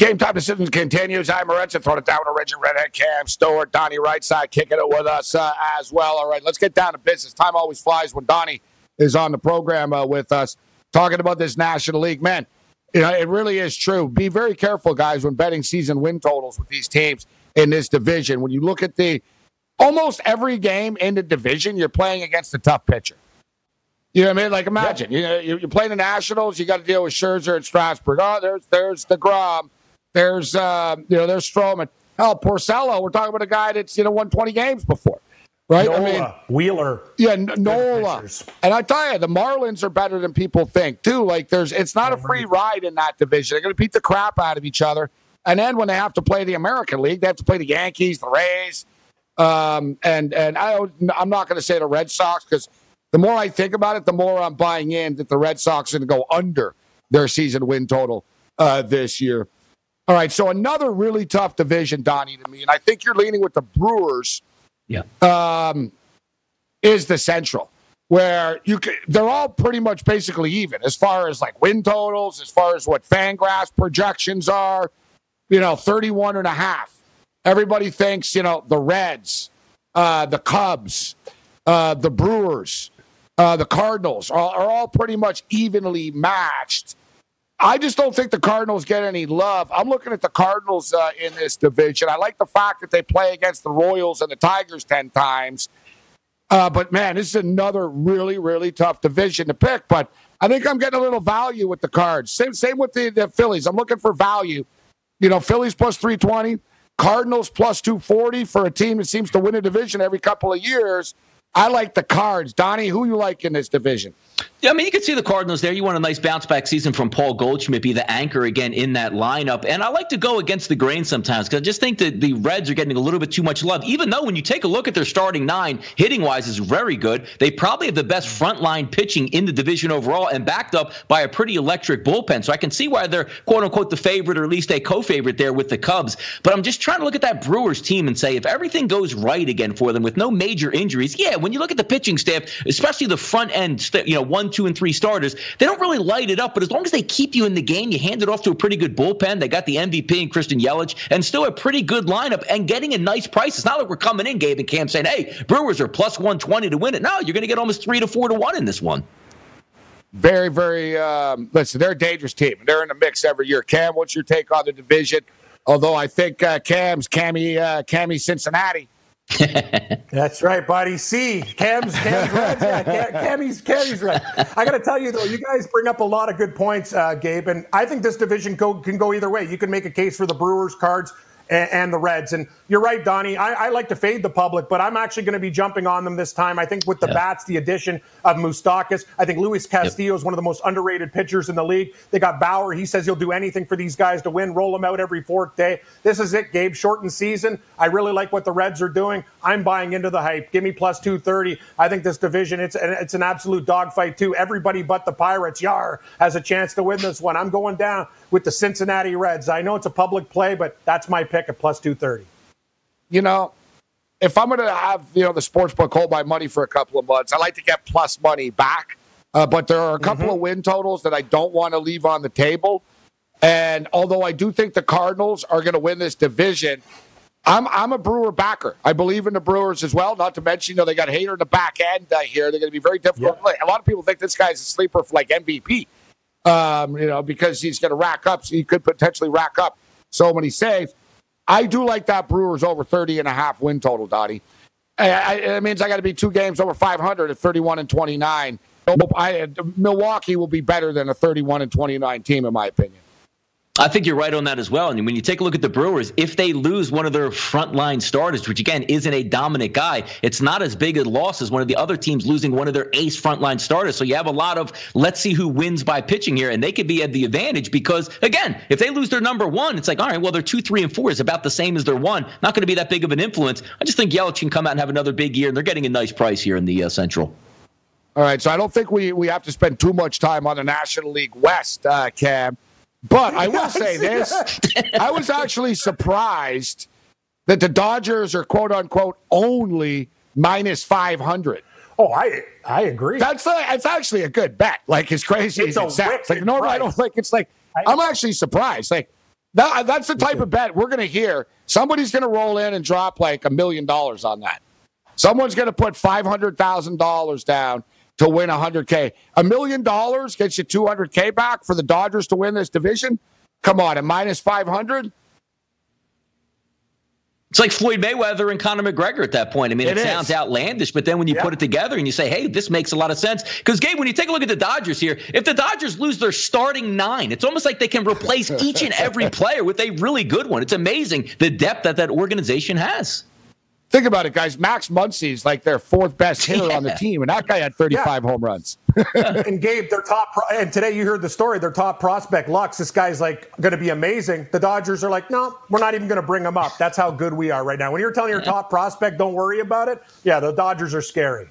Game time decisions continues. I'm Morency. Throwing it down to Reggie Redhead, Cam Stewart, Donnie Rightside kicking it with us uh, as well. All right, let's get down to business. Time always flies when Donnie is on the program uh, with us talking about this National League. Man, you know, it really is true. Be very careful, guys, when betting season win totals with these teams in this division. When you look at the almost every game in the division, you're playing against a tough pitcher. You know what I mean? Like imagine you know you're playing the Nationals, you got to deal with Scherzer and Strasburg. Oh, there's there's deGrom. There's uh, you know there's Stroman. Hell, Porcello. We're talking about a guy that's you know won 20 games before, right? Nola, I mean, Wheeler. Yeah, Nola. And I tell you, the Marlins are better than people think too. Like there's, it's not a free ride in that division. They're going to beat the crap out of each other. And then when they have to play the American League, they have to play the Yankees, the Rays, um, and and I, I'm not going to say the Red Sox because the more I think about it, the more I'm buying in that the Red Sox are going to go under their season win total uh, this year. All right, so another really tough division, Donnie, to me, and I think you're leaning with the Brewers. Yeah. Um, is the Central. where you can, they're all pretty much basically even as far as like win totals, as far as what Fangraphs projections are. You know, 31 and a half. Everybody thinks, you know, the Reds, uh, the Cubs, uh, the Brewers, uh, the Cardinals are, are all pretty much evenly matched. I just don't think the Cardinals get any love. I'm looking at the Cardinals uh, in this division. I like the fact that they play against the Royals and the Tigers 10 times. Uh, but man, this is another really, really tough division to pick. But I think I'm getting a little value with the Cards. Same, same with the, the Phillies. I'm looking for value. You know, Phillies plus 320, Cardinals plus 240 for a team that seems to win a division every couple of years. I like the Cards. Donnie, who you like in this division? Yeah, I mean, you can see the Cardinals there. You want a nice bounce back season from Paul Goldschmidt, be the anchor again in that lineup. And I like to go against the grain sometimes because I just think that the Reds are getting a little bit too much love, even though when you take a look at their starting nine, hitting wise is very good. They probably have the best frontline pitching in the division overall and backed up by a pretty electric bullpen. So I can see why they're quote unquote the favorite or at least a co favorite there with the Cubs. But I'm just trying to look at that Brewers team and say if everything goes right again for them with no major injuries, yeah, when you look at the pitching staff, especially the front end, you know, one, two, and three starters, they don't really light it up. But as long as they keep you in the game, you hand it off to a pretty good bullpen. They got the MVP and Christian Yelich, and still a pretty good lineup and getting a nice price. It's not like we're coming in, Gabe and Cam, saying, "Hey, Brewers are plus 120 to win it." No, you're going to get almost three to four to one in this one. Very, very. Um, listen, they're a dangerous team. They're in the mix every year. Cam, what's your take on the division? Although I think uh, Cam's Cammy, uh, Cammy Cincinnati That's right, buddy. C. Cam's, Cam's right. Yeah, Cammy's, Cammy's right. I got to tell you, though, you guys bring up a lot of good points, uh, Gabe, and I think this division go, can go either way. You can make a case for the Brewers, Cards, and, and the Reds. And you're right, Donnie. I, I, like to fade the public, but I'm actually going to be jumping on them this time. I think with the yeah. bats, the addition of Moustakas, I think Luis Castillo is one of the most underrated pitchers in the league. They got Bauer. He says he'll do anything for these guys to win, roll them out every fourth day. This is it, Gabe. Shortened season. I really like what the Reds are doing. I'm buying into the hype. Give me plus 230. I think this division, it's, it's an absolute dogfight, too. Everybody but the Pirates, Yar, has a chance to win this one. I'm going down with the Cincinnati Reds. I know it's a public play, but that's my pick at plus 230. You know, if I'm going to have, you know, the sports book hold my money for a couple of months, I like to get plus money back. Uh, but there are a couple mm-hmm. of win totals that I don't want to leave on the table. And although I do think the Cardinals are going to win this division, I'm I'm a Brewer backer. I believe in the Brewers as well. Not to mention, you know, they got Hader in the back end uh, here. They're going to be very difficult. Yeah. A lot of people think this guy's a sleeper for like MVP um, you know, because he's going to rack up. So he could potentially rack up so many saves. I do like that Brewers over 30 and a half win total, Dottie. It means I got to be two games over 500 at 31 and 29. I, Milwaukee will be better than a 31 and 29 team, in my opinion. I think you're right on that as well. And when you take a look at the Brewers, if they lose one of their frontline starters, which again isn't a dominant guy, it's not as big a loss as one of the other teams losing one of their ace frontline starters. So you have a lot of let's see who wins by pitching here, and they could be at the advantage because again, if they lose their number one, it's like all right, well their two, three, and four is about the same as their one. Not going to be that big of an influence. I just think Yelich can come out and have another big year, and they're getting a nice price here in the uh, Central. All right, so I don't think we we have to spend too much time on the National League West, uh, Cam. But I will say this I was actually surprised that the Dodgers are quote unquote only minus 500. Oh, I I agree. That's a, it's actually a good bet. Like as crazy it's as it sounds. Like no, I don't like. it's like I'm actually surprised. Like that, that's the type of bet we're going to hear. Somebody's going to roll in and drop like a million dollars on that. Someone's going to put five hundred thousand dollars down to win 100K. A million dollars gets you 200K back for the Dodgers to win this division? Come on, at minus 500? It's like Floyd Mayweather and Conor McGregor at that point. I mean, it, it sounds outlandish, but then when you put it together and you say, hey, this makes a lot of sense. Because, Gabe, when you take a look at the Dodgers here, if the Dodgers lose their starting nine, it's almost like they can replace each and every player with a really good one. It's amazing the depth that that organization has. Think about it, guys. Max Muncy's like their fourth best hitter yeah. on the team, and that guy had 35 yeah. home runs. and Gabe, their top, pro- and today you heard the story. Their top prospect, Lux. This guy's like going to be amazing. The Dodgers are like, no, we're not even going to bring him up. That's how good we are right now. When you're telling your top prospect, don't worry about it. Yeah, the Dodgers are scary.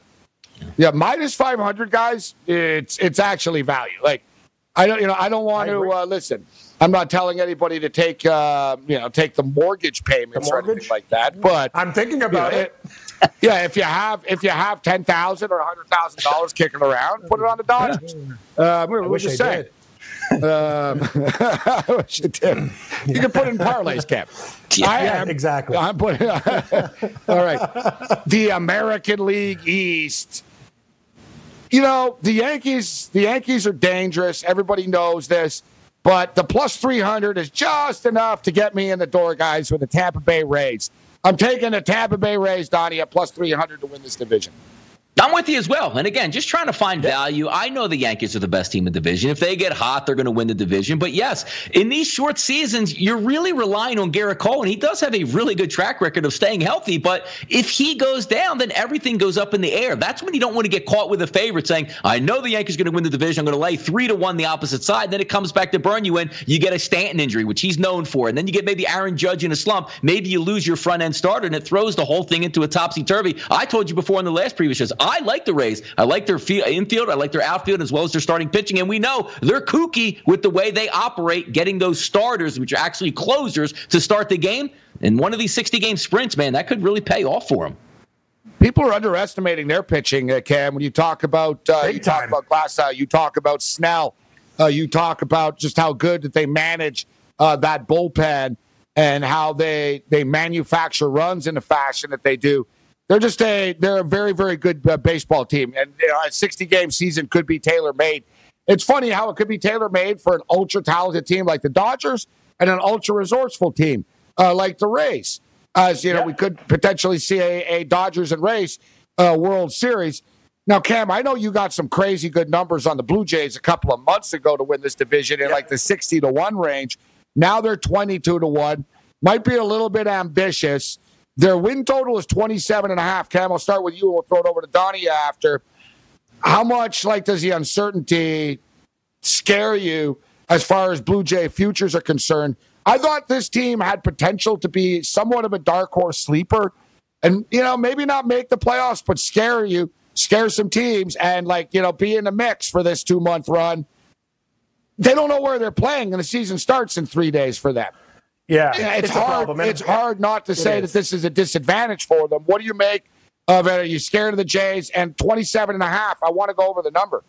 Yeah, minus 500 guys. It's it's actually value. Like I don't, you know, I don't want to uh, listen. I'm not telling anybody to take, uh, you know, take the mortgage payments the mortgage? or anything like that. But I'm thinking about you know, it. yeah, if you have if you have ten thousand or hundred thousand dollars kicking around, put it on the Dodgers. Uh, we're, we're wish just I saying. did. Um, I wish you did. You can put it in parlays, Cap. I Yeah, am exactly. I'm putting. all right, the American League East. You know the Yankees. The Yankees are dangerous. Everybody knows this. But the plus 300 is just enough to get me in the door, guys, with the Tampa Bay Rays. I'm taking the Tampa Bay Rays, Donnie, at plus 300 to win this division. I'm with you as well. And again, just trying to find value. I know the Yankees are the best team in the division. If they get hot, they're going to win the division. But yes, in these short seasons, you're really relying on Gerrit Cole, and he does have a really good track record of staying healthy. But if he goes down, then everything goes up in the air. That's when you don't want to get caught with a favorite saying, I know the Yankees are going to win the division. I'm going to lay three to one the opposite side. Then it comes back to burn you in. You get a Stanton injury, which he's known for. And then you get maybe Aaron Judge in a slump. Maybe you lose your front end starter, and it throws the whole thing into a topsy turvy. I told you before in the last previous shows, I like the Rays. I like their field, infield. I like their outfield as well as their starting pitching. And we know they're kooky with the way they operate, getting those starters, which are actually closers, to start the game. And one of these 60 game sprints, man, that could really pay off for them. People are underestimating their pitching, uh, Cam. When you talk about uh, you talk time. about Glasnow, you talk about Snell, uh, you talk about just how good that they manage uh, that bullpen and how they they manufacture runs in the fashion that they do. They're just a they're a very very good uh, baseball team, and you know, a 60 game season could be tailor made. It's funny how it could be tailor made for an ultra talented team like the Dodgers and an ultra resourceful team uh, like the Rays. As you know, Yeah. we could potentially see a, a Dodgers and Rays uh, World Series. Now, Cam, I know you got some crazy good numbers on the Blue Jays a couple of months ago to win this division in like the 60 to 1 range. Now they're 22 to 1. Might be a little bit ambitious. Their win total is 27 and a half. Cam, I'll start with you and we'll throw it over to Donnie after. How much like does the uncertainty scare you as far as Blue Jay futures are concerned? I thought this team had potential to be somewhat of a dark horse sleeper and, you know, maybe not make the playoffs, but scare you, scare some teams and, like, you know, be in the mix for this two month run. They don't know where they're playing, and the season starts in three days for them. Yeah, Yeah, it's, a hard. problem. And It's hard not to say that this is a disadvantage for them. What do you make of it? Are you scared of the Jays? And 27 and a half, I want to go over the number.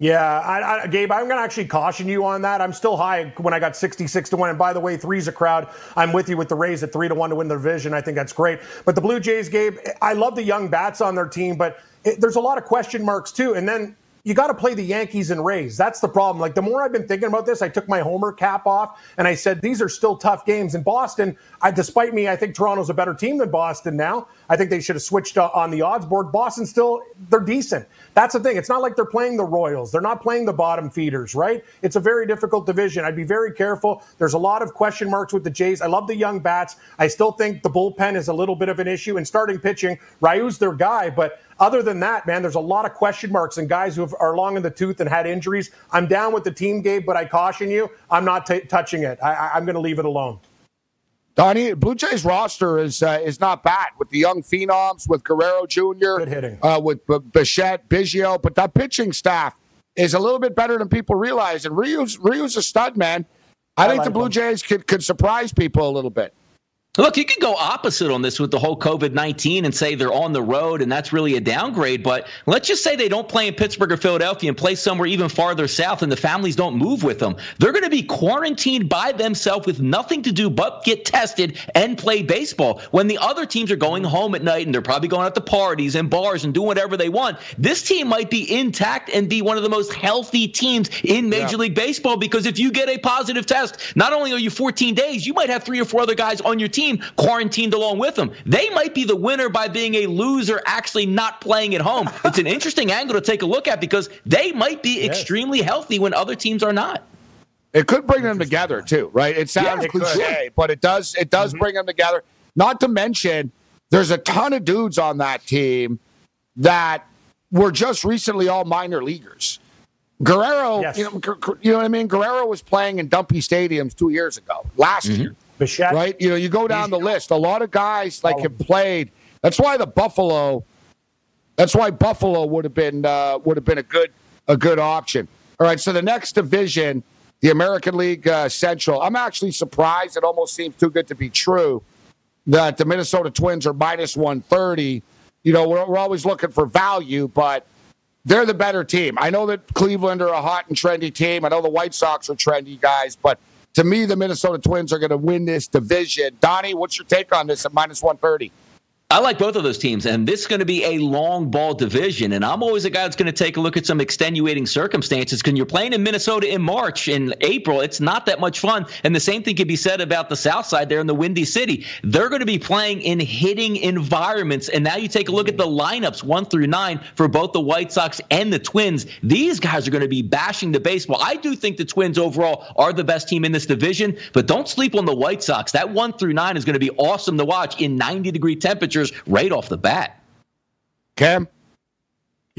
Yeah, I, I, Gabe, I'm going to actually caution you on that. I'm still high when I got 66 to 1. And by the way, three's a crowd. I'm with you with the Rays at 3 to 1 to win the division. I think that's great. But the Blue Jays, Gabe, I love the young bats on their team, but it, there's a lot of question marks too. And then you got to play the Yankees and Rays. That's the problem. Like the more I've been thinking about this, I took my homer cap off and I said these are still tough games. In Boston, I, despite me, I think Toronto's a better team than Boston now. I think they should have switched uh, on the odds board. Boston still they're decent. That's the thing. It's not like they're playing the Royals. They're not playing the bottom feeders, right? It's a very difficult division. I'd be very careful. There's a lot of question marks with the Jays. I love the young bats. I still think the bullpen is a little bit of an issue. And starting pitching, Ryu's their guy, but other than that, man, there's a lot of question marks and guys who are long in the tooth and had injuries. I'm down with the team, Gabe, but I caution you, I'm not t- touching it. I, I'm going to leave it alone. Donnie, Blue Jays roster is uh, is not bad with the young phenoms, with Guerrero Jr., Good hitting. uh, with B- Bichette, Biggio, but that pitching staff is a little bit better than people realize. And Ryu's Ryu's a stud, man. I, I think the Blue him. Jays could could surprise people a little bit. Look, you could go opposite on this with the whole COVID 19 and say they're on the road and that's really a downgrade. But let's just say they don't play in Pittsburgh or Philadelphia and play somewhere even farther south and the families don't move with them. They're going to be quarantined by themselves with nothing to do but get tested and play baseball. When the other teams are going home at night and they're probably going out to parties and bars and doing whatever they want, this team might be intact and be one of the most healthy teams in Major Yeah. League Baseball because if you get a positive test, not only are you 14 days, you might have three or four other guys on your team quarantined along with them. They might be the winner by being a loser actually not playing at home. It's an interesting angle to take a look at because they might be extremely healthy when other teams are not. It could bring them together too, right? It sounds it could. cliche, but it does. It does mm-hmm. bring them together. Not to mention, there's a ton of dudes on that team that were just recently all minor leaguers. Guerrero, Yes. you know, you know what I mean. Guerrero was playing in dumpy stadiums two years ago, last mm-hmm. year, Bichette, right? You know, you go down the list. A lot of guys like have played. That's why the Buffalo. That's why Buffalo would have been uh, would have been a good a good option. All right, so the next division, the American League uh, Central. I'm actually surprised. It almost seems too good to be true. that the Minnesota Twins are minus 130. You know, we're, we're always looking for value, but they're the better team. I know that Cleveland are a hot and trendy team. I know the White Sox are trendy guys, but to me, the Minnesota Twins are going to win this division. Donnie, what's your take on this at minus 130? I like both of those teams, and this is going to be a long ball division. And I'm always a guy that's going to take a look at some extenuating circumstances. Because you're playing in Minnesota in March, in April, it's not that much fun. And the same thing can be said about the South Side there in the Windy City. They're going to be playing in hitting environments. And now you take a look at the lineups, one through nine, for both the White Sox and the Twins. These guys are going to be bashing the baseball. I do think the Twins overall are the best team in this division, but don't sleep on the White Sox. That one through nine is going to be awesome to watch in 90 degree temperatures right off the bat. Cam?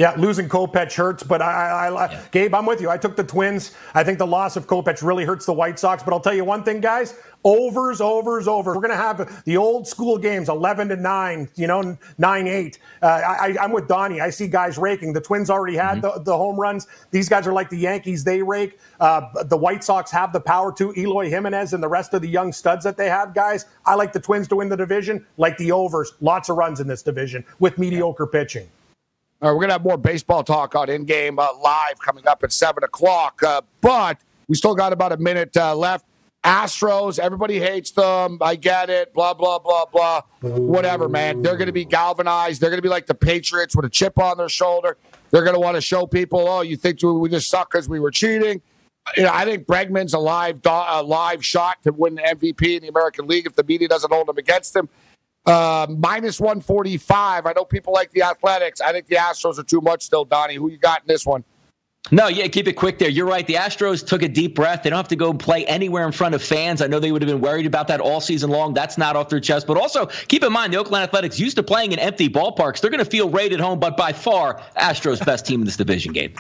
Yeah, losing Kopech hurts, but I, I, I yeah. Gabe, I'm with you. I took the Twins. I think the loss of Kopech really hurts the White Sox. But I'll tell you one thing, guys: overs, overs, overs. We're going to have the old school games, 11 to nine, you know, nine eight. Uh, I, am with Donnie. I see guys raking. The Twins already had mm-hmm. the, the home runs. These guys are like the Yankees; they rake. Uh, the White Sox have the power to. Eloy Jimenez and the rest of the young studs that they have, guys. I like the Twins to win the division. Like the overs, lots of runs in this division with mediocre yeah. pitching. All right, we're going to have more baseball talk on in game uh, live coming up at 7 o'clock. Uh, but we still got about a minute uh, left. Astros, everybody hates them. I get it. Blah, blah, blah, blah. Whatever, man. They're going to be galvanized. They're going to be like the Patriots with a chip on their shoulder. They're going to want to show people, oh, you think we just suck because we were cheating. You know, I think Bregman's a live, a live shot to win the MVP in the American League if the media doesn't hold him against him. Uh, minus 145. I know people like the Athletics. I think the Astros are too much still, Donnie. Who you got in this one? No, yeah, keep it quick there. You're right. The Astros took a deep breath. They don't have to go play anywhere in front of fans. I know they would have been worried about that all season long. That's not off their chest. But also, keep in mind, the Oakland Athletics used to playing in empty ballparks. They're going to feel great at home, but by far, Astros best team in this division game.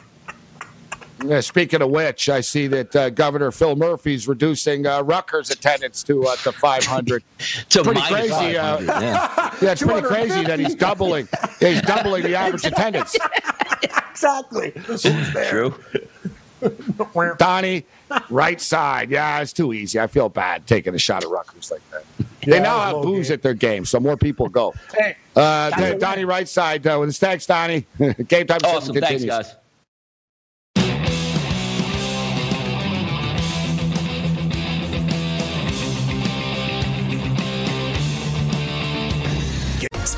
Yeah, speaking of which, I see that uh, Governor Phil Murphy's reducing uh, Rutgers attendance to uh, to 500. to pretty crazy. Uh, yeah. yeah, it's pretty crazy that he's doubling. He's doubling the average attendance. exactly. True. Donnie, Rightside. Yeah, it's too easy. I feel bad taking a shot at Rutgers like that. They now have booze game. at their game, so more people go. Hey, uh, Donnie, Rightside uh, with his thanks, Donnie. game time. Awesome. Thanks, guys.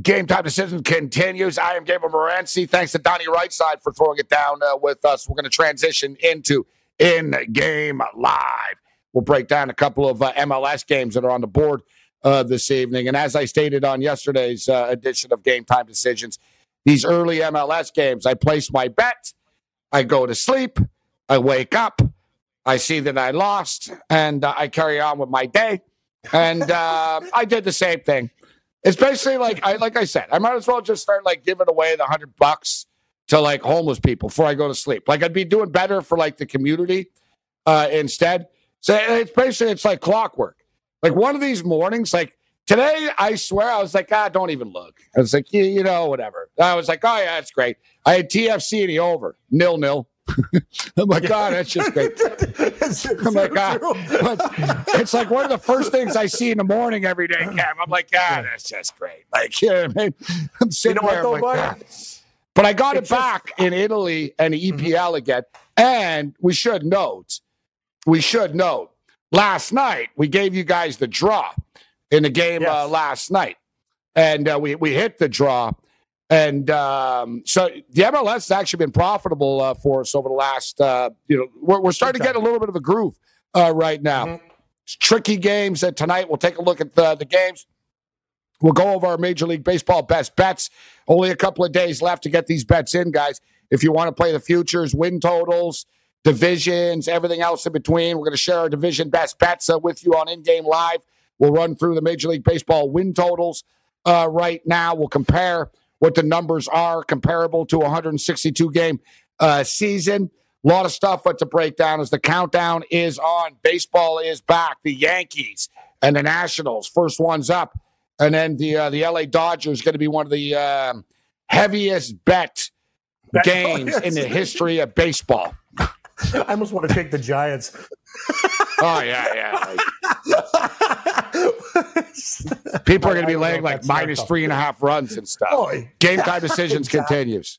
Game time decision continues. I am Gabriel Morency. Thanks to Donnie Rightside for throwing it down uh, with us. We're going to transition into in game live. We'll break down a couple of uh, MLS games that are on the board uh, this evening. And as I stated on yesterday's uh, edition of Game Time Decisions, these early MLS games, I place my bet, I go to sleep, I wake up, I see that I lost, and uh, I carry on with my day. And uh, I did the same thing. It's basically like I like I said, I might as well just start like giving away the hundred bucks to like homeless people before I go to sleep. Like I'd be doing better for like the community uh, instead. So it's basically it's like clockwork. Like one of these mornings, like today, I swear I was like, ah, don't even look. I was like, yeah, you know, whatever. I was like, oh yeah, that's great. I had TFC in the over, nil nil. I'm like, God, that's just great. I'm like, God. It's like one of the first things I see in the morning every day, Cam. I'm like, God, that's just great. Like, you know what I mean? I'm sitting you know there. Though, like, but I got it back just, in Italy and EPL mm-hmm. again. And we should note, we should note, last night we gave you guys the draw in the game yes. uh, last night. And uh, we, we hit the draw. And um, so the MLS has actually been profitable uh, for us over the last, uh, you know, we're, we're starting to get a little bit of a groove uh, right now. Mm-hmm. Tricky games. And tonight we'll take a look at the, the games. We'll go over our Major League Baseball best bets. Only a couple of days left to get these bets in, guys. If you want to play the futures, win totals, divisions, everything else in between, we're going to share our division best bets uh, with you on In Game Live We'll run through the Major League Baseball win totals uh, right now. We'll compare what the numbers are comparable to a 162 game uh, season. A lot of stuff but to break down as the countdown is on. Baseball is back. The Yankees and the Nationals, first one's up, and then the uh, the LA Dodgers going to be one of the um, heaviest bet games in the history of baseball. I almost want to take the Giants. oh yeah, yeah. People are going to be laying like minus three and a half runs and stuff. Oh, Game time decisions continues.